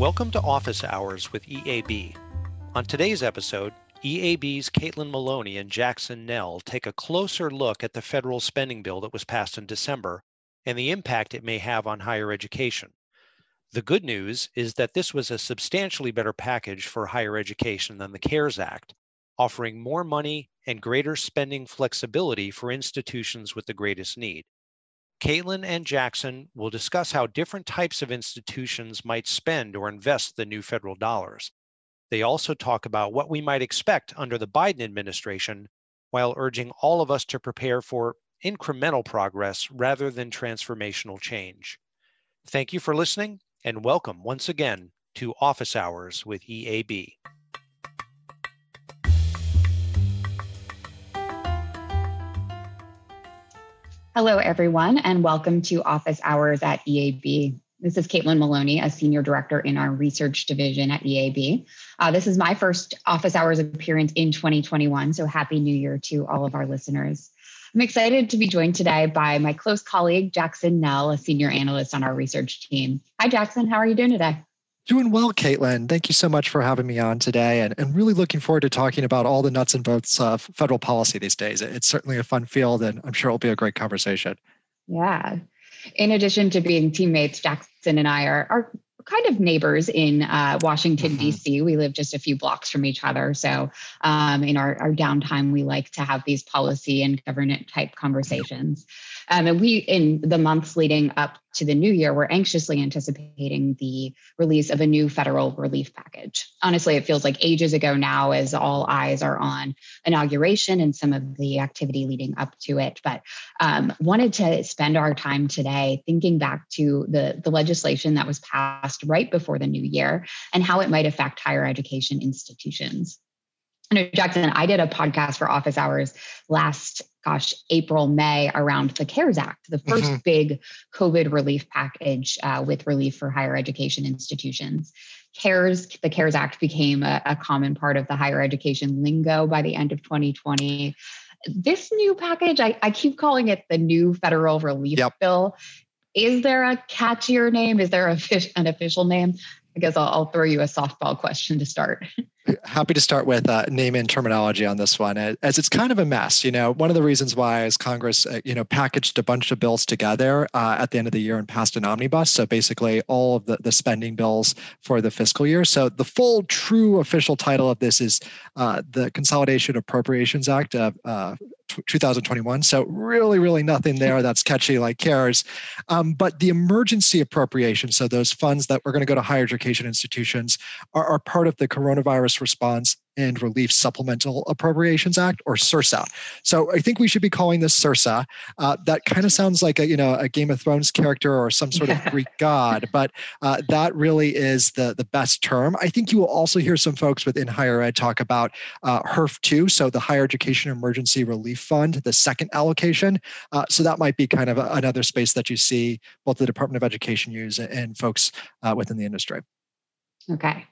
Welcome to Office Hours with EAB. On today's episode, EAB's Caitlin Maloney and Jackson Nell take a closer look at the federal spending bill that was passed in December and the impact it may have on higher education. The good news is that this was a substantially better package for higher education than the CARES Act, offering more money and greater spending flexibility for institutions with the greatest need. Caitlin and Jackson will discuss how different types of institutions might spend or invest the new federal dollars. They also talk about what we might expect under the Biden administration while urging all of us to prepare for incremental progress rather than transformational change. Thank you for listening and welcome once again to Office Hours with EAB. Hello, everyone, and welcome to Office Hours at EAB. This is Caitlin Maloney, a senior director in our research division at EAB. Uh, this is my first Office Hours appearance in 2021, so happy new year to all of our listeners. I'm excited to be joined today by my close colleague, Jackson Nell, a senior analyst on our research team. Hi, Jackson. How are you doing today? Doing well, Caitlin. Thank you so much for having me on today and, and really looking forward to talking about all the nuts and bolts of federal policy these days. It's certainly a fun field and I'm sure it'll be a great conversation. Yeah. In addition to being teammates, Jackson and I are, are kind of neighbors in uh, Washington, mm-hmm. D.C. We live just a few blocks from each other. So um, in our, our downtime, we like to have these policy and governance type conversations. Um, and we, in the months leading up to the new year, we're anxiously anticipating the release of a new federal relief package. Honestly, it feels like ages ago now as all eyes are on inauguration and some of the activity leading up to it. But um, wanted to spend our time today thinking back to the, the legislation that was passed right before the new year and how it might affect higher education institutions. Know, Jackson, I did a podcast for Office Hours last gosh, April, May around the CARES Act, the 1st mm-hmm. big COVID relief package uh, with relief for higher education institutions. CARES, the CARES Act became a, a common part of the higher education lingo by the end of 2020. This new package, I, I keep calling it the new federal relief yep. bill. Is there a catchier name? Is there a, an official name? I guess I'll, I'll throw you a softball question to start. happy to start with uh, name and terminology on this one as it's kind of a mess you know? One of the reasons why is congress uh, you know packaged a bunch of bills together uh, at the end of the year and passed an omnibus. So basically all of the, the spending bills for the fiscal year. So the full true official title of this is uh, the consolidation appropriations act of uh, 2021. So really, really nothing there that's catchy like CARES. Um, but the emergency appropriation, so those funds that we're going to go to higher education institutions, are, are part of the coronavirus response and Relief Supplemental Appropriations Act, or CRRSA. So I think we should be calling this CRRSA. Uh, that kind of sounds like a you know a Game of Thrones character or some sort of Greek god, but uh, that really is the the best term. I think you will also hear some folks within higher ed talk about uh, HEERF two, so the Higher Education Emergency Relief Fund, the second allocation. Uh, so that might be kind of a, another space that you see both the Department of Education use and folks uh, within the industry. Okay.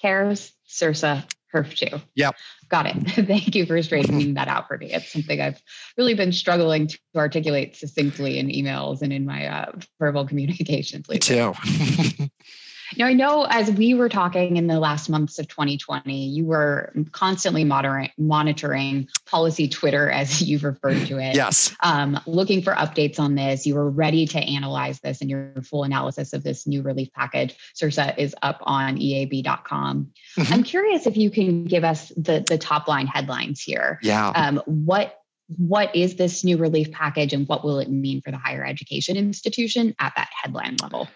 CARES, CRRSA, HEERF 2. Yep. Got it. Thank you for straightening that out for me. It's something I've really been struggling to articulate succinctly in emails and in my uh, verbal communications lately. Me too. Now, I know as we were talking in the last months of 2020, you were constantly monitoring, monitoring policy Twitter, as you've referred to it. Yes. Um, looking for updates on this. You were ready to analyze this, and your full analysis of this new relief package, CRRSA, is up on EAB.com. Mm-hmm. I'm curious if you can give us the, the top line headlines here. Yeah. Um, what what is this new relief package and what will it mean for the higher education institution at that headline level?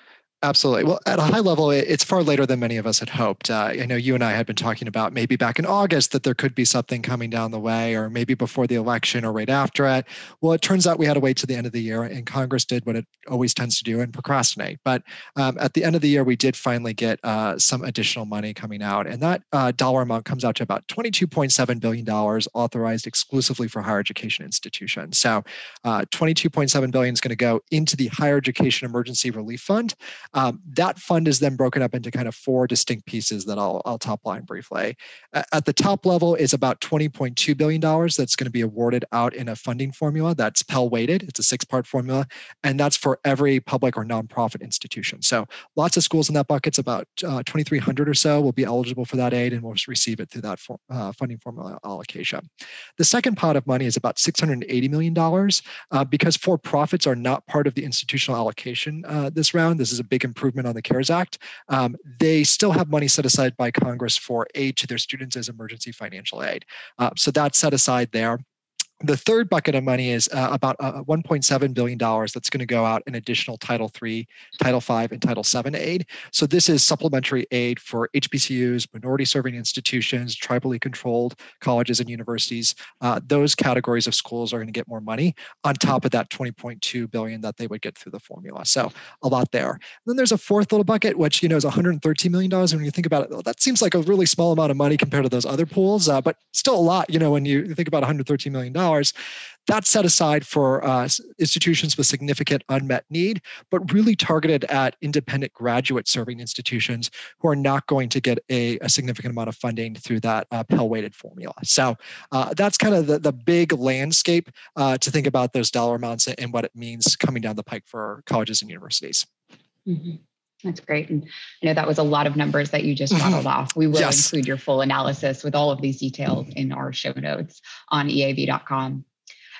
Absolutely. Well, at a high level, it's far later than many of us had hoped. Uh, I know you and I had been talking about maybe back in August that there could be something coming down the way, or maybe before the election or right after it. Well, it turns out we had to wait to the end of the year, and Congress did what it always tends to do and procrastinate. But um, at the end of the year, we did finally get uh, some additional money coming out, and that uh, dollar amount comes out to about $22.7 billion authorized exclusively for higher education institutions. So, uh, $22.7 billion is going to go into the Higher Education Emergency Relief Fund. Um, that fund is then broken up into kind of four distinct pieces that I'll, I'll top line briefly. At the top level is about $20.2 billion that's going to be awarded out in a funding formula that's Pell weighted. It's a six part formula, and that's for every public or nonprofit institution. So lots of schools in that bucket. It's about uh, 2,300 or so will be eligible for that aid and will receive it through that for, uh, funding formula allocation. The second pot of money is about $680 million uh, because for profits are not part of the institutional allocation uh, this round. This is a big improvement on the CARES Act. Um, they still have money set aside by Congress for aid to their students as emergency financial aid. Uh, so that's set aside there. The third bucket of money is uh, about uh, $1.7 billion that's going to go out in additional Title III, Title V, and Title VII aid. So this is supplementary aid for HBCUs, minority serving institutions, tribally controlled colleges and universities. Uh, those categories of schools are going to get more money on top of that 20.2 billion that they would get through the formula. So a lot there. And then there's a fourth little bucket, which you know is 113 million dollars. When you think about it, well, that seems like a really small amount of money compared to those other pools, uh, but still a lot. You know, when you think about 113 million dollars that's set aside for uh, institutions with significant unmet need, but really targeted at independent graduate serving institutions who are not going to get a, a significant amount of funding through that uh, Pell weighted formula. So uh, that's kind of the, the big landscape uh, to think about those dollar amounts and what it means coming down the pike for colleges and universities. Mm-hmm. That's great. And I know that was a lot of numbers that you just mm-hmm. rattled off. We will yes. include your full analysis with all of these details in our show notes on eab.com.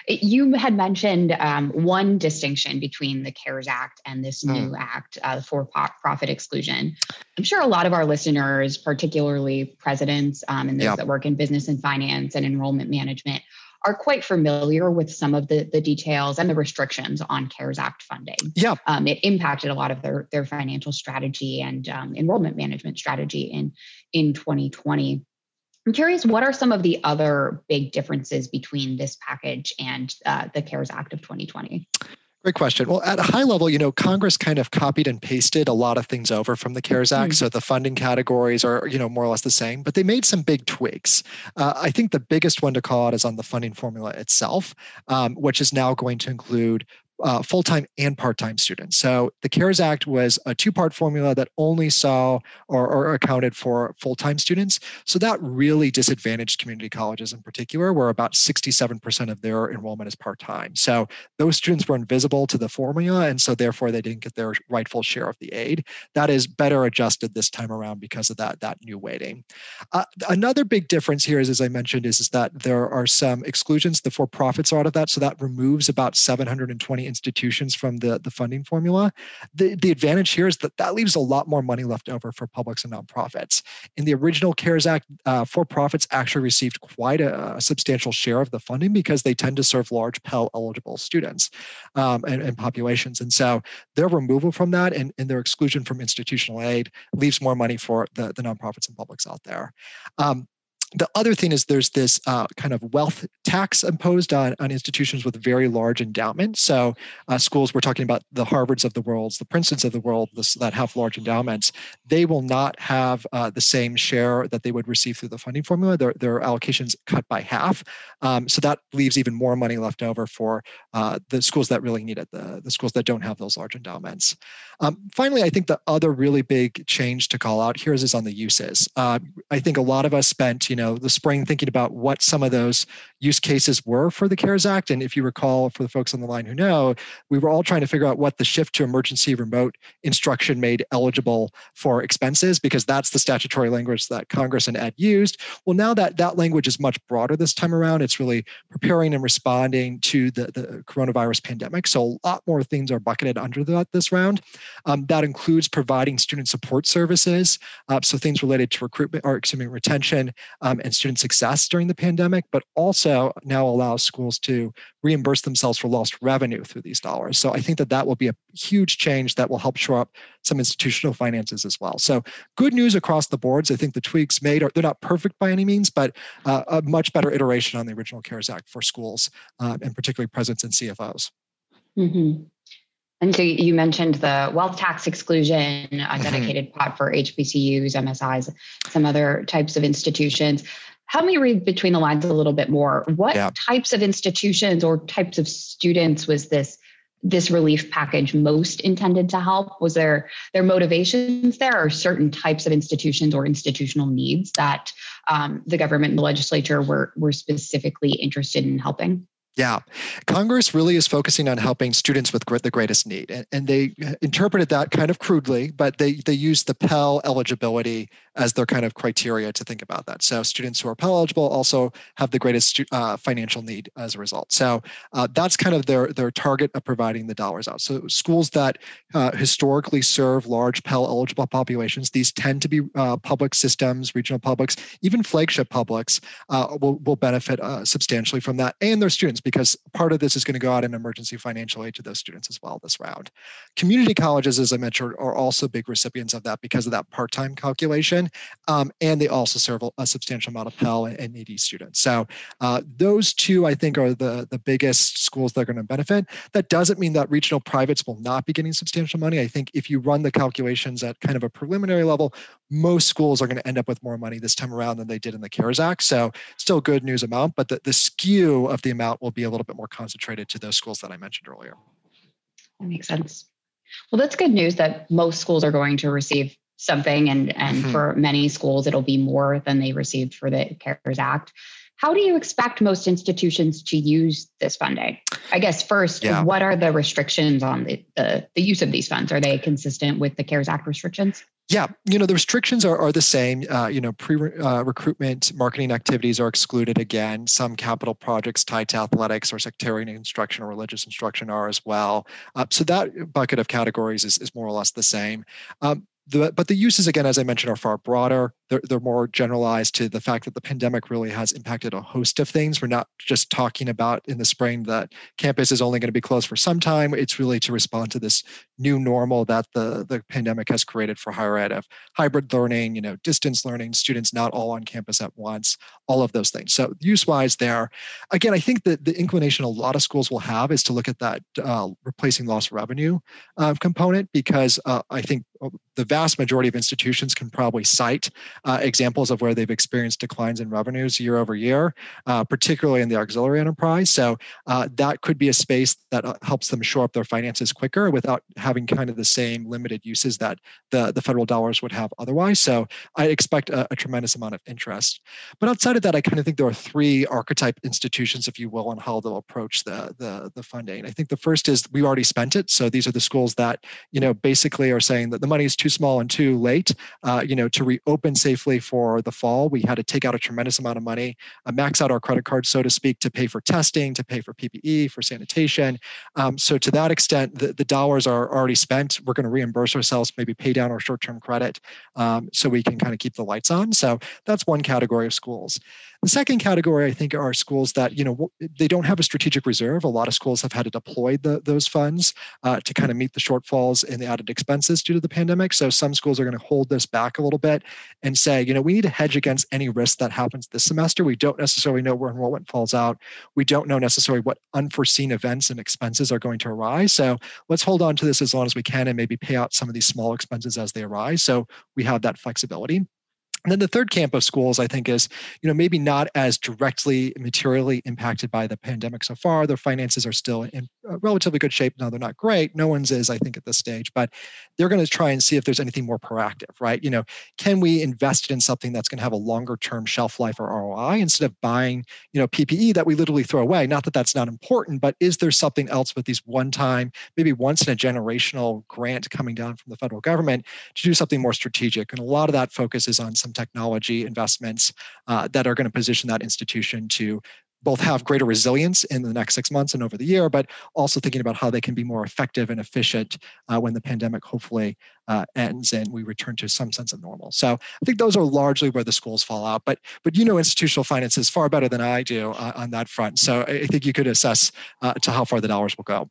You had mentioned um, one distinction between the CARES Act and this mm. new act, uh, for profit exclusion. I'm sure a lot of our listeners, particularly presidents um, and those yep. that work in business and finance and enrollment management, are quite familiar with some of the, the details and the restrictions on CARES Act funding. Yeah. Um, it impacted a lot of their, their financial strategy and um, enrollment management strategy in, in 2020. I'm curious, what are some of the other big differences between this package and uh, the CARES Act of 2020? Great question. Well, at a high level, you know, Congress kind of copied and pasted a lot of things over from the CARES Act. Mm-hmm. So the funding categories are, you know, more or less the same, but they made some big tweaks. Uh, I think the biggest one to call out is on the funding formula itself, um, which is now going to include uh, full time and part time students. So the CARES Act was a two part formula that only saw or, or accounted for full time students. So that really disadvantaged community colleges in particular, where about 67% of their enrollment is part time. So those students were invisible to the formula, and so therefore they didn't get their rightful share of the aid. That is better adjusted this time around because of that, that new weighting. Uh, another big difference here is, as I mentioned, is, is that there are some exclusions. The for profits are out of that. So that removes about 720 institutions from the, the funding formula. The, the advantage here is that that leaves a lot more money left over for publics and nonprofits. In the original CARES Act, uh, for profits actually received quite a, a, substantial share of the funding because they tend to serve large Pell eligible students um, and, and, populations. And so their removal from that and, and, their exclusion from institutional aid leaves more money for the, the nonprofits and publics out there. Um, the other thing is there's this uh, kind of wealth tax imposed on, on institutions with very large endowments. So uh, schools, we're talking about the Harvards of the world, the Princetons of the world this, that have large endowments, they will not have uh, the same share that they would receive through the funding formula. Their, their allocations cut by half. Um, so that leaves even more money left over for uh, the schools that really need it, the, the schools that don't have those large endowments. Um, finally, I think the other really big change to call out here is, is on the uses. Uh, I think a lot of us spent, you know, the spring thinking about what some of those use cases were for the CARES Act. And if you recall, for the folks on the line who know, we were all trying to figure out what the shift to emergency remote instruction made eligible for expenses, because that's the statutory language that Congress and Ed used. Well, now that that language is much broader this time around, it's really preparing and responding to the, the coronavirus pandemic. So a lot more things are bucketed under that this round. Um, that includes providing student support services, uh, so things related to recruitment or excuse me, retention um, and student success during the pandemic, but also now allows schools to reimburse themselves for lost revenue through these dollars. So I think that that will be a huge change that will help shore up some institutional finances as well. So good news across the boards. I think the tweaks made are they're not perfect by any means, but uh, a much better iteration on the original CARES Act for schools uh, and particularly presidents and CFOs. Mm-hmm. And so you mentioned the wealth tax exclusion, a mm-hmm. dedicated pot for HBCUs, MSIs, some other types of institutions. Help me read between the lines a little bit more. What yeah. types of institutions or types of students was this this relief package most intended to help? Was there their motivations there, or certain types of institutions or institutional needs that um, the government and the legislature were were specifically interested in helping? Yeah, Congress really is focusing on helping students with the greatest need, and, they uh, interpreted that kind of crudely, but they they use the Pell eligibility as their kind of criteria to think about that. So students who are Pell eligible also have the greatest uh, financial need as a result. So uh, that's kind of their their target of providing the dollars out. So schools that uh, historically serve large Pell eligible populations, these tend to be uh, public systems, regional publics, even flagship publics uh, will will benefit uh, substantially from that, and their students because part of this is going to go out in emergency financial aid to those students as well this round. Community colleges, as I mentioned, are also big recipients of that because of that part-time calculation, um, and they also serve a, substantial amount of Pell and, and students. So uh, those two, I think, are the, the biggest schools that are going to benefit. That doesn't mean that regional privates will not be getting substantial money. I think if you run the calculations at kind of a preliminary level, most schools are going to end up with more money this time around than they did in the CARES Act. So still good news amount, but the, the skew of the amount will be a little bit more concentrated to those schools that I mentioned earlier. That makes sense. Well, that's good news that most schools are going to receive something, and and mm-hmm. for many schools, it'll be more than they received for the CARES Act. How do you expect most institutions to use this funding? I guess first, yeah. what are the restrictions on the, the, the use of these funds? Are they consistent with the CARES Act restrictions? Yeah, you know the restrictions are, are the same. Uh, you know, pre-recruitment uh, marketing activities are excluded again. Some capital projects tied to athletics or sectarian instruction or religious instruction are as well. Uh, so that bucket of categories is, is more or less the same. Um, the, but the uses, again, as I mentioned, are far broader. They're, they're more generalized to the fact that the pandemic really has impacted a host of things. We're not just talking about in the spring that campus is only going to be closed for some time. It's really to respond to this new normal that the, the pandemic has created for higher ed of hybrid learning, you know, distance learning, students not all on campus at once, all of those things. So use-wise there, again, I think that the inclination a lot of schools will have is to look at that uh, replacing lost revenue uh, component because uh, I think uh, the vast majority of institutions can probably cite uh, examples of where they've experienced declines in revenues year over year, uh, particularly in the auxiliary enterprise. So uh, that could be a space that uh, helps them shore up their finances quicker without having kind of the same limited uses that the, the federal dollars would have otherwise. So I expect a, a tremendous amount of interest. But outside of that, I kind of think there are three archetype institutions, if you will, on how they'll approach the, the, the funding. I think the first is we already spent it. So these are the schools that, you know, basically are saying that the money is too small and too late, uh, you know, to reopen safely for the fall. We had to take out a tremendous amount of money, uh, max out our credit cards, so to speak, to pay for testing, to pay for PPE, for sanitation. Um, so to that extent, the, the dollars are already spent. We're going to reimburse ourselves, maybe pay down our short-term credit, um, so we can kind of keep the lights on. So that's one category of schools. The second category, I think, are schools that you know they don't have a strategic reserve. A lot of schools have had to deploy the, those funds uh, to kind of meet the shortfalls and the added expenses due to the pandemic. So some schools are going to hold this back a little bit and say, you know, we need to hedge against any risk that happens this semester. We don't necessarily know where enrollment falls out. We don't know necessarily what unforeseen events and expenses are going to arise. So let's hold on to this as long as we can and maybe pay out some of these small expenses as they arise. So we have that flexibility. And then the third camp of schools, I think, is you know maybe not as directly materially impacted by the pandemic so far. Their finances are still in uh, relatively good shape. Now they're not great. No one's is, I think, at this stage. But they're going to try and see if there's anything more proactive, right? You know, can we invest in something that's going to have a longer term shelf life or ROI instead of buying you know PPE that we literally throw away? Not that that's not important, but is there something else with these one time, maybe once in a generational grant coming down from the federal government to do something more strategic? And a lot of that focus is on some technology investments uh, that are going to position that institution to both have greater resilience in the next six months and over the year, but also thinking about how they can be more effective and efficient uh, when the pandemic hopefully uh, ends and we return to some sense of normal. So I think those are largely where the schools fall out. But but you know institutional finances far better than I do uh, on that front. So I think you could assess uh, to how far the dollars will go.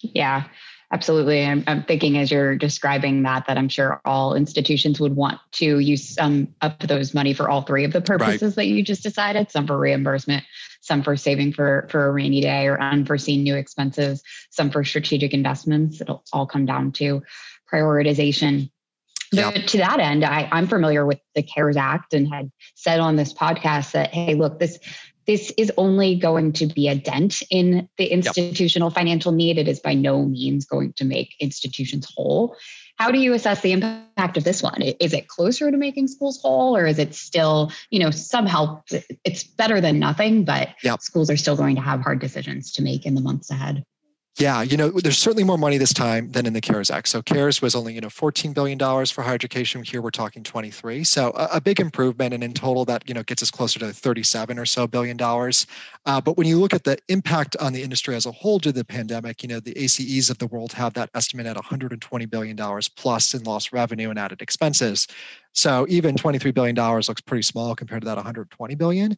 Yeah. Absolutely. I'm, I'm, thinking as you're describing that, that I'm sure all institutions would want to use some of those money for all three of the purposes right. that you just decided, some for reimbursement, some for saving for, for a rainy day or unforeseen new expenses, some for strategic investments. It'll all come down to prioritization. But to that end, I, I'm familiar with the CARES Act and had said on this podcast that, hey, look, this this is only going to be a dent in the institutional yep. financial need. It is by no means going to make institutions whole. How do you assess the impact of this one? Is it closer to making schools whole, or is it still, you know, some help? It's better than nothing, but yep. schools are still going to have hard decisions to make in the months ahead. Yeah, you know, there's certainly more money this time than in the CARES Act. So CARES was only, you know, $14 billion for higher education. Here we're talking 23. So a, a big improvement. And in total, that, you know, gets us closer to 37 or so billion dollars. Uh, but when you look at the impact on the industry as a whole due to the pandemic, you know, the ACEs of the world have that estimate at $120 billion plus in lost revenue and added expenses. So even $23 billion looks pretty small compared to that 120 billion.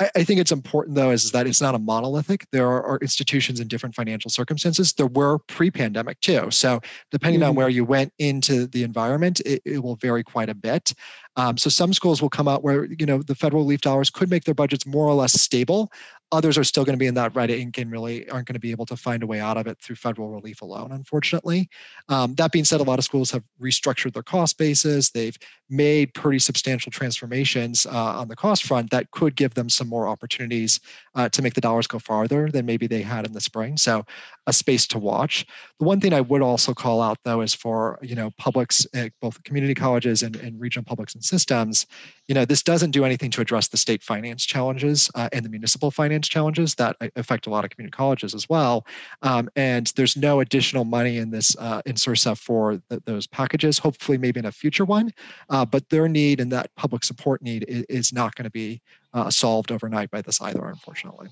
I, I think it's important though is that it's not a monolithic. There are, are institutions in different financial circumstances. There were pre-pandemic too. So depending mm-hmm. on where you went into the environment, it, it will vary quite a bit. Um, so some schools will come out where you know the federal relief dollars could make their budgets more or less stable, Others are still going to be in that red ink and really aren't going to be able to find a way out of it through federal relief alone, unfortunately. Um, that being said, a lot of schools have restructured their cost bases. They've made pretty substantial transformations uh, on the cost front that could give them some more opportunities uh, to make the dollars go farther than maybe they had in the spring. So, a space to watch. The one thing I would also call out, though, is for you know publics, uh, both community colleges and, and regional publics and systems. You know, this doesn't do anything to address the state finance challenges uh, and the municipal finance challenges that affect a lot of community colleges as well. Um, and there's no additional money in this uh, in CRRSA for the, those packages. Hopefully, maybe in a future one, uh, but their need and that public support need is, is not going to be uh, solved overnight by this either, unfortunately.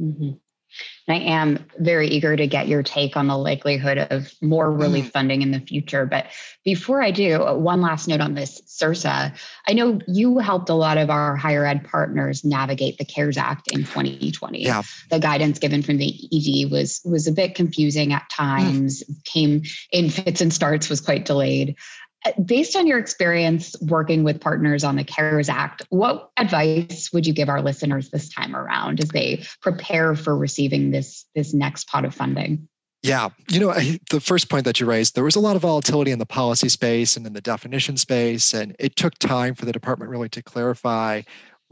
Mm-hmm. I am very eager to get your take on the likelihood of more relief mm. funding in the future. But before I do, uh, one last note on this CRRSA. I know you helped a lot of our higher ed partners navigate the CARES Act in 2020. Yeah. The guidance given from the ED was was a bit confusing at mm. times, mm. came in fits and starts, was quite delayed based on your experience working with partners on the CARES Act, what advice would you give our listeners this time around as they prepare for receiving this, this next pot of funding? Yeah, you know, I, the first point that you raised, there was a lot of volatility in the policy space and in the definition space, and it took time for the department really to clarify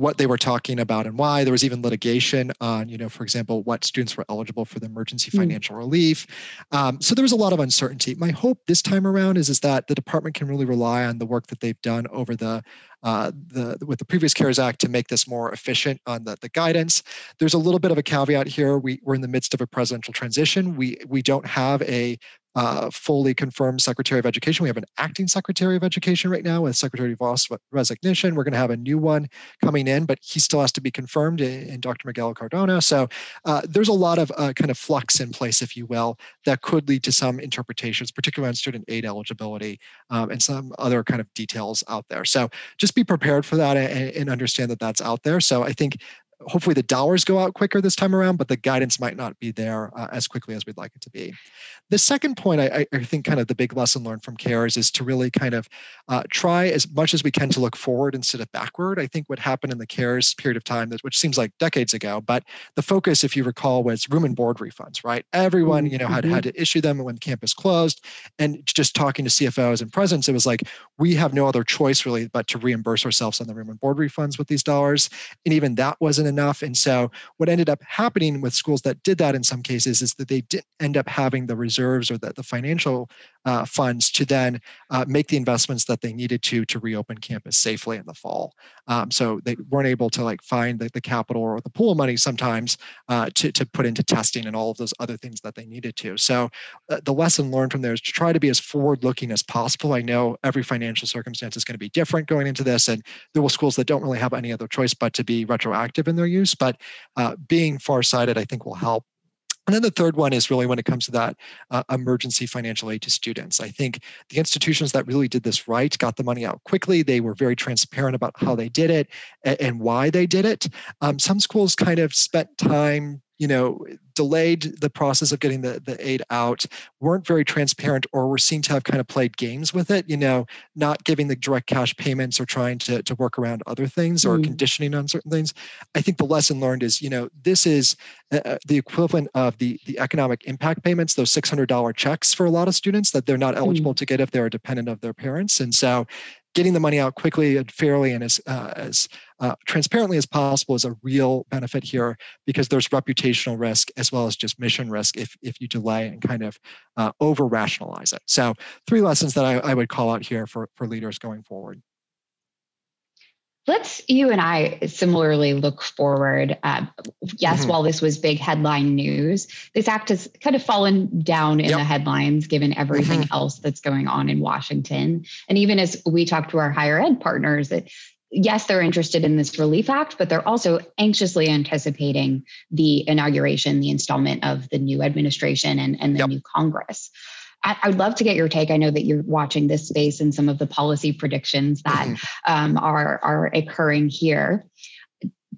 what they were talking about and why. There was even litigation on, you know, for example, what students were eligible for the emergency hmm. financial mm. relief. Um, so there was a lot of uncertainty. My hope this time around is, is that the department can really rely on the work that they've done over the uh, the with the previous CARES Act to make this more efficient on the, the guidance. There's a little bit of a caveat here. We, we're in the midst of a presidential transition. We we don't have a uh, fully confirmed Secretary of Education. We have an acting Secretary of Education right now with Secretary Voss resignation. We're going to have a new one coming in, but he still has to be confirmed in, in Dr. Miguel Cardona. So uh, there's a lot of uh, kind of flux in place, if you will, that could lead to some interpretations, particularly on student aid eligibility um, and some other kind of details out there. So just be prepared for that and, and understand that that's out there. So I think hopefully the dollars go out quicker this time around, but the guidance might not be there uh, as quickly as we'd like it to be. The second point, I, I, think, kind of the big lesson learned from CARES is to really kind of uh, try as much as we can to look forward instead of backward. I think what happened in the CARES period of time, which seems like decades ago, but the focus, if you recall, was room and board refunds, right? Everyone, you know, had mm-hmm. had to issue them when campus closed, and just talking to CFOs and presidents, it was like we have no other choice really but to reimburse ourselves on the room and board refunds with these dollars, and even that wasn't enough. And so what ended up happening with schools that did that in some cases is that they didn't end up having the reserves or the, the financial uh, funds to then uh, make the investments that they needed to to reopen campus safely in the fall. Um, so they weren't able to like find the, the capital or the pool of money sometimes uh, to, to put into testing and all of those other things that they needed to. So uh, the lesson learned from there is to try to be as forward looking as possible. I know every financial circumstance is going to be different going into this, and there will schools that don't really have any other choice but to be retroactive in their use. But uh, being farsighted, I think, will help. And then the third one is really when it comes to that uh, emergency financial aid to students. I think the institutions that really did this right got the money out quickly. They were very transparent about how they did it and, and why they did it. Um, some schools kind of spent time you know, delayed the process of getting the, the aid out, weren't very transparent, or were seen to have kind of played games with it, you know, not giving the direct cash payments or trying to, to work around other things or mm. conditioning on certain things. I think the lesson learned is, you know, this is uh, uh the equivalent of the, the economic impact payments, those $600 checks for a lot of students that they're not eligible mm. to get if they're dependent of their parents. And so getting the money out quickly and fairly and as uh, as uh, transparently as possible is a real benefit here because there's reputational risk as well as just mission risk if, if you delay and kind of uh, over rationalize it. So, three lessons that I, I would call out here for, for leaders going forward. Let's you and I similarly look forward. Uh, yes, mm-hmm. while this was big headline news, this act has kind of fallen down in yep. the headlines given everything mm-hmm. else that's going on in Washington. And even as we talk to our higher ed partners, that yes, they're interested in this Relief Act, but they're also anxiously anticipating the inauguration, the installment of the new administration and, and the yep. new Congress. I, would love to get your take. I know that you're watching this space and some of the policy predictions that mm-hmm. um, are are occurring here.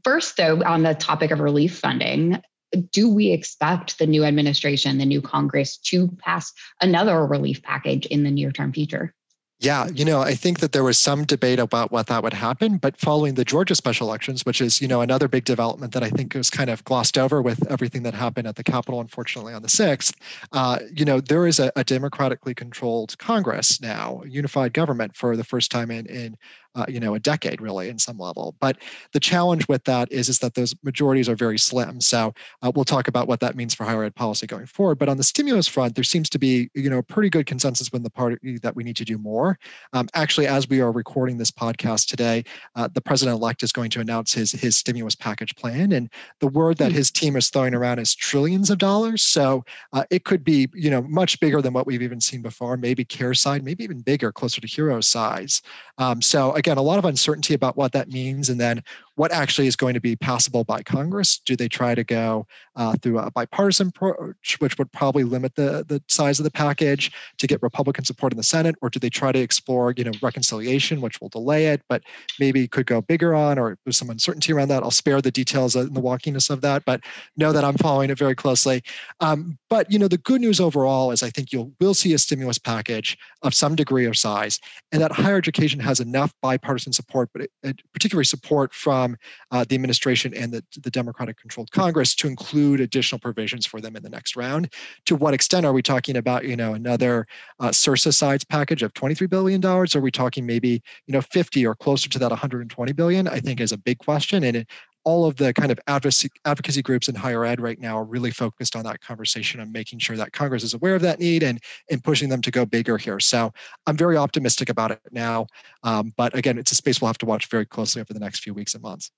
First, though, on the topic of relief funding, do we expect the new administration, the new Congress, to pass another relief package in the near term future? Yeah, you know, I think that there was some debate about what that would happen, but following the Georgia special elections, which is, you know, another big development that I think was kind of glossed over with everything that happened at the Capitol, unfortunately, on the 6th, uh, you know, there is a, a, democratically controlled Congress now, a unified government for the first time in, in uh, you know, a decade really in some level. But the challenge with that is, is that those majorities are very slim. So uh, we'll talk about what that means for higher ed policy going forward. But on the stimulus front, there seems to be, you know, a pretty good consensus within the party that we need to do more. Um, actually, as we are recording this podcast today, uh, the president-elect is going to announce his his stimulus package plan, and the word that hmm. his team is throwing around is trillions of dollars. So uh, it could be, you know, much bigger than what we've even seen before. Maybe CARES side, maybe even bigger, closer to hero size. Um, so again, a lot of uncertainty about what that means, and then what actually is going to be passable by Congress. Do they try to go uh, through a bipartisan approach, which would probably limit the, the size of the package to get Republican support in the Senate, or do they try to explore, you know, reconciliation, which will delay it, but maybe could go bigger on, or there's some uncertainty around that. I'll spare the details and the wonkiness of that, but know that I'm following it very closely. Um, but you know, the good news overall is I think you'll will see a stimulus package of some degree of size, and that higher education has enough bipartisan support, but it, it, particularly support from from uh, the administration and the, the Democratic controlled Congress to include additional provisions for them in the next round. To what extent are we talking about, you know, another uh, sides package of $23 billion? Are we talking maybe, you know, 50 or closer to that 120 billion? I think is a big question. And it, all of the kind of advocacy, advocacy groups in higher ed right now are really focused on that conversation and making sure that Congress is aware of that need and, and pushing them to go bigger here. So I'm very optimistic about it now. Um, but again, it's a space we'll have to watch very closely over the next few weeks and months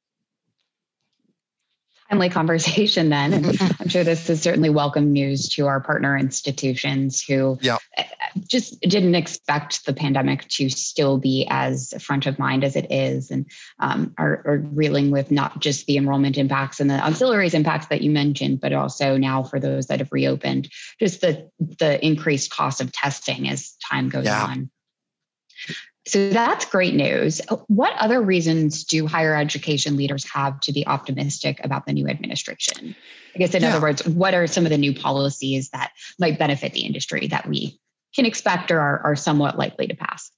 timely conversation then. And I'm sure this is certainly welcome news to our partner institutions who. Eh, just didn't expect the pandemic to still be as front of mind as it is and um, are, are reeling with not just the enrollment impacts and the auxiliaries impacts that you mentioned, but also now for those that have reopened, just the, the increased cost of testing as time goes yeah. on. So that's great news. What other reasons do higher education leaders have to be optimistic about the new administration? I guess, in yeah. other words, what are some of the new policies that might benefit the industry that we can expect or are, are somewhat likely to pass?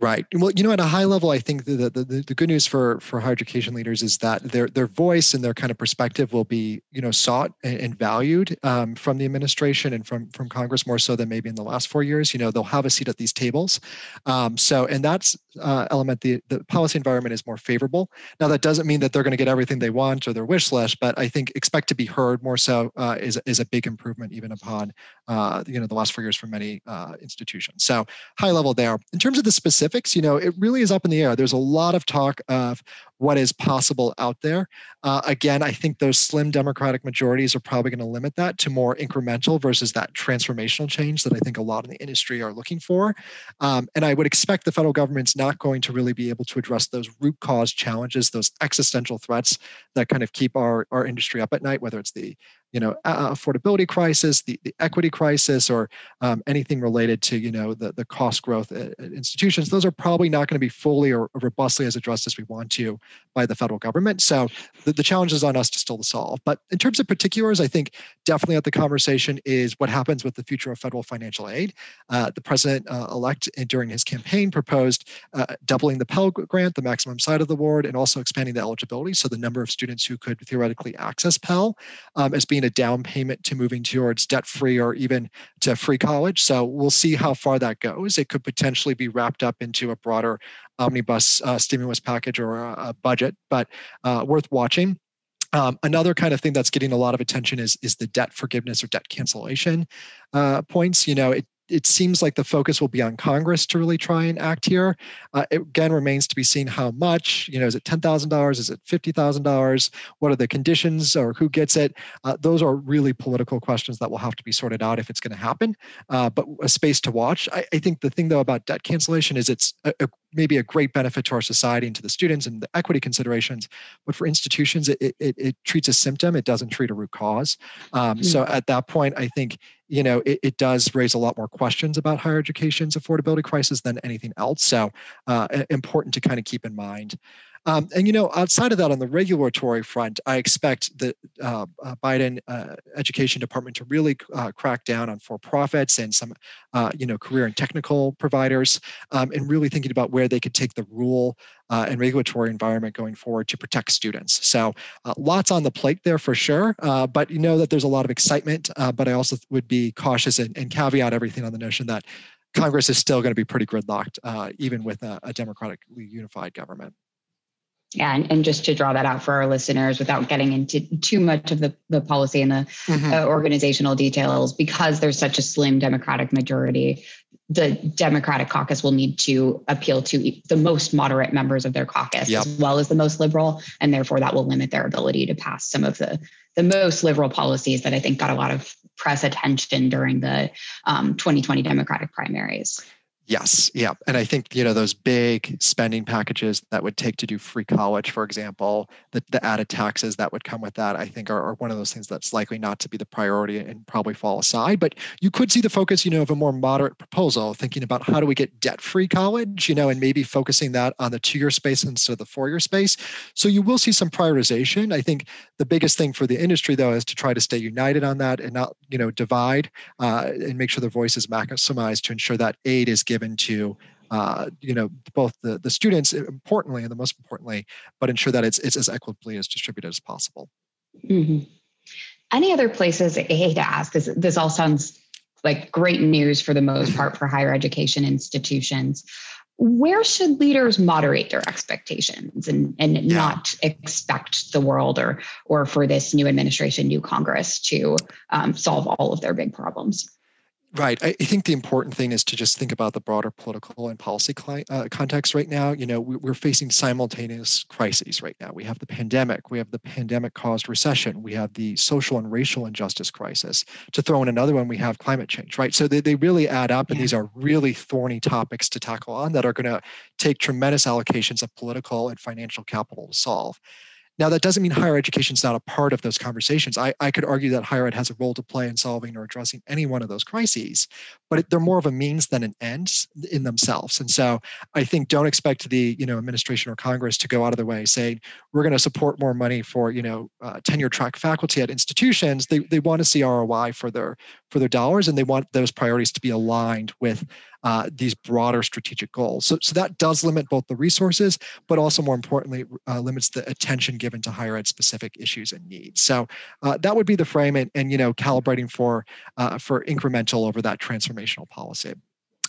Right. Well, you know, at a high level, I think the, the, the, good news for, for higher education leaders is that their their voice and their kind of perspective will be, you know, sought and, and valued um, from the administration and from from Congress more so than maybe in the last four years. You know, they'll have a seat at these tables. Um, so, and that's uh, element. The the policy environment is more favorable. Now, that doesn't mean that they're going to get everything they want or their wish list, but I think expect to be heard more so uh, is is a big improvement even upon uh, you know the last four years for many uh, institutions. So, high level there. In terms of the specific specifics, you know, it really is up in the air. There's a lot of talk of what is possible out there. Uh, again, I think those slim Democratic majorities are probably going to limit that to more incremental versus that transformational change that I think a lot in the industry are looking for. Um, and I would expect the federal government's not going to really be able to address those root cause challenges, those existential threats that kind of keep our, our industry up at night, whether it's the you know affordability crisis the, the equity crisis or um, anything related to you know the, the cost growth at, at institutions those are probably not going to be fully or robustly as addressed as we want to by the federal government. So the, the challenge is on us to still solve. But in terms of particulars, I think definitely at the conversation is what happens with the future of federal financial aid. Uh, the president uh, elect uh, during his campaign proposed uh, doubling the Pell Grant, the maximum side of the award, and also expanding the eligibility. So the number of students who could theoretically access Pell um, as being a down payment to moving towards debt free or even to free college. So we'll see how far that goes. It could potentially be wrapped up into a broader omnibus uh, stimulus package or a, budget, but uh, worth watching. Um, another kind of thing that's getting a lot of attention is is the debt forgiveness or debt cancellation uh, points. You know, it it seems like the focus will be on Congress to really try and act here. Uh, it again remains to be seen how much. You know, is it ten thousand dollars? Is it fifty thousand dollars? What are the conditions, or who gets it? Uh, those are really political questions that will have to be sorted out if it's going to happen. Uh, but a space to watch. I, I, think the thing though about debt cancellation is it's a, a, maybe a great benefit to our society and to the students and the equity considerations. But for institutions, it it, it treats a symptom. It doesn't treat a root cause. Um, mm-hmm. So at that point, I think you know, it, it, does raise a lot more questions about higher education's affordability crisis than anything else. So uh, important to kind of keep in mind. Um, and you know, outside of that, on the regulatory front, I expect the uh, uh, Biden uh, Education Department to really uh, crack down on for-profits and some, uh, you know, career and technical providers, um, and really thinking about where they could take the rule uh, and regulatory environment going forward to protect students. So, lots on the plate there for sure. but you know that there's a lot of excitement. but I also would be cautious and, and caveat everything on the notion that Congress is still going to be pretty gridlocked, even with a, a democratically unified government. And, and just to draw that out for our listeners without getting into too much of the, the policy and the mm-hmm. uh, organizational details, because there's such a slim Democratic majority, the Democratic caucus will need to appeal to the most moderate members of their caucus yep. as well as the most liberal, and therefore that will limit their ability to pass some of the the most liberal policies that I think got a lot of press attention during the um, 2020 Democratic primaries. Yes, yeah. And I think, you know, those big spending packages that would take to do free college, for example, the, the added taxes that would come with that, I think are, are, one of those things that's likely not to be the priority and probably fall aside. But you could see the focus, you know, of a more moderate proposal, thinking about how do we get debt-free college, you know, and maybe focusing that on the two-year space instead of the four-year space. So you will see some prioritization. I think the biggest thing for the industry, though, is to try to stay united on that and not, you know, divide uh, and make sure their voice is maximized to ensure that aid is given given to uh, you know both the, the students importantly and the most importantly but ensure that it's, it's as equitably as distributed as possible mm-hmm. any other places i hate to ask this this all sounds like great news for the most part for higher education institutions where should leaders moderate their expectations and, and yeah. not expect the world or or for this new administration new congress to um, solve all of their big problems Right. I think the important thing is to just think about the broader political and policy uh, context right now. You know, we're facing simultaneous crises right now. We have the pandemic, we have the pandemic caused recession, we have the social and racial injustice crisis. To throw in another one, we have climate change, right? So they, they really add up, and these are really thorny topics to tackle on that are going to take tremendous allocations of political and financial capital to solve. Now, that doesn't mean higher education is not a part of those conversations. I, I could argue that higher ed has a role to play in solving or addressing any one of those crises, but it, they're more of a means than an end in themselves. And so I think don't expect the you know administration or Congress to go out of their way saying we're going to support more money for you know uh, tenure track faculty at institutions. They, they want to see ROI for their for their dollars, and they want those priorities to be aligned with uh, these broader strategic goals. So, so that does limit both the resources, but also more importantly, uh, limits the attention given to higher ed specific issues and needs. So uh, that would be the frame and, and you know, calibrating for, uh, for incremental over that transformational policy.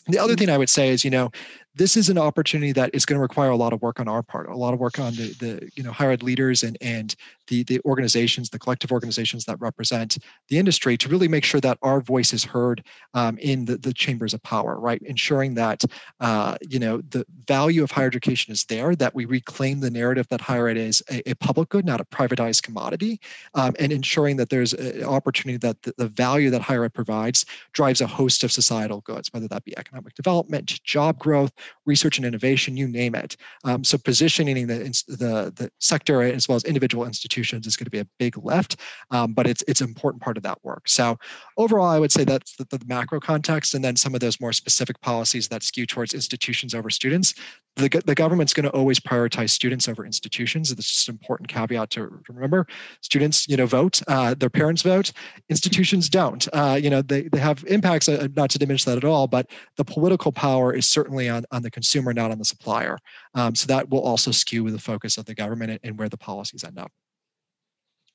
The other thing I would say is, you know, this is an opportunity that is going to require a lot of work on our part, a lot of work on the, the you know higher ed leaders and and the the organizations, the collective organizations that represent the industry to really make sure that our voice is heard um, in the, the chambers of power, right? Ensuring that uh, you know the value of higher education is there, that we reclaim the narrative that higher ed is a, a public good, not a privatized commodity, um, and ensuring that there's an opportunity that the, the value that higher ed provides drives a host of societal goods, whether that be economic development, job growth, research and innovation, you name it. Um, so positioning the, the, the sector as well as individual institutions is going to be a big lift, um, but it's, it's an important part of that work. So overall, I would say that's the, the macro context and then some of those more specific policies that skew towards institutions over students. The, the government's going to always prioritize students over institutions. This is an important caveat to remember. Students, you know, vote, uh, their parents vote, institutions don't. Uh, you know, they, they have impacts, uh, not to diminish that at all, but the political power is certainly on, on the consumer, not on the supplier. Um, so that will also skew the focus of the government and where the policies end up.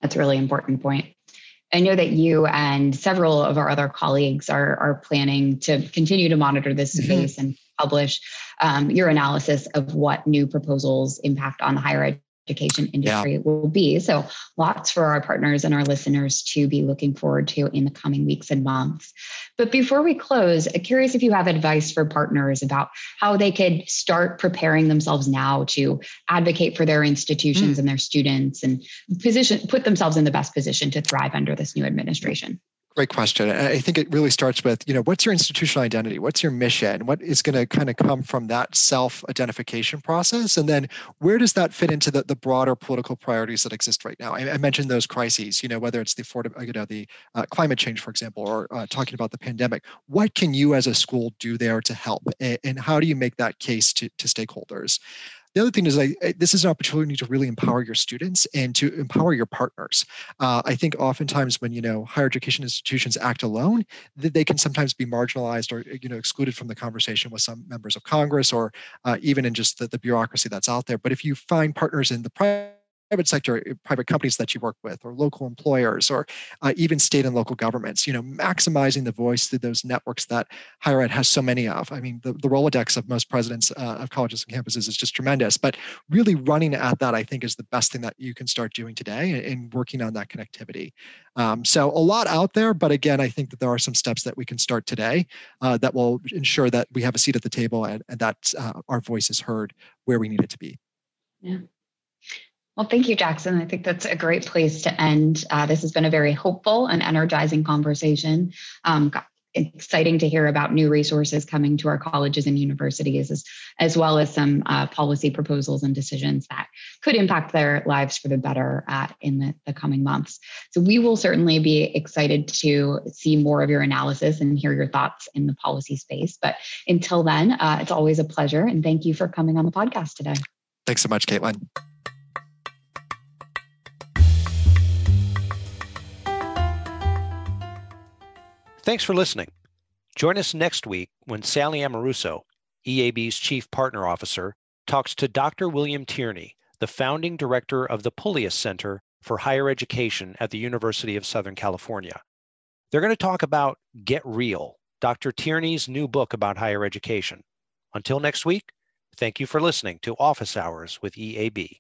That's a really important point. I know that you and several of our other colleagues are, are planning to continue to monitor this mm-hmm. space mm-hmm. and publish um, your analysis of what new proposals impact on the higher education industry yeah. will be. So, lots for our partners and our listeners to be looking forward to in the coming weeks and months. But before we close, I'm curious if you have advice for partners about how they could start preparing themselves now to advocate for their institutions mm. and their students and position put themselves in the best position to thrive under this new administration. Great question. I think it really starts with, you know, what's your institutional identity? What's your mission? What is going to kind of come from that self-identification process? And then where does that fit into the, the broader political priorities that exist right now? I, I mentioned those crises, you know, whether it's the you know, the uh, climate change, for example, or uh, talking about the pandemic. What can you as a school do there to help? And, and how do you make that case to, to stakeholders? The other thing is, I, this is an opportunity to really empower your students and to empower your partners. Uh, I think oftentimes when you know higher education institutions act alone, they can sometimes be marginalized or you know excluded from the conversation with some members of Congress or uh, even in just the, the bureaucracy that's out there. But if you find partners in the private private sector, eh, private companies that you work with, or local employers, or uh, even state and local governments. You know, maximizing the voice through those networks that higher ed has so many of. I mean, the, the Rolodex of most presidents uh, of colleges and campuses is just tremendous. But really running at that, I think, is the best thing that you can start doing today and working on that connectivity. Um, so a lot out there, but again, I think that there are some steps that we can start today uh, that will ensure that we have a seat at the table and, and that uh, our voice is heard where we need it to be. Yeah. Well, thank you, Jackson. I think that's a great place to end. Uh, this has been a very hopeful and energizing conversation. Um, exciting to hear about new resources coming to our colleges and universities, as, as well as some uh, policy proposals and decisions that could impact their lives for the better uh, in the, the coming months. So, we will certainly be excited to see more of your analysis and hear your thoughts in the policy space. But until then, uh, it's always a pleasure. And thank you for coming on the podcast today. Thanks so much, Caitlin. Thanks for listening. Join us next week when Sally Amoruso, EAB's Chief Partner Officer, talks to Dr. William Tierney, the founding director of the Pullias Center for Higher Education at the University of Southern California. They're going to talk about Get Real, Dr. Tierney's new book about higher education. Until next week, thank you for listening to Office Hours with EAB.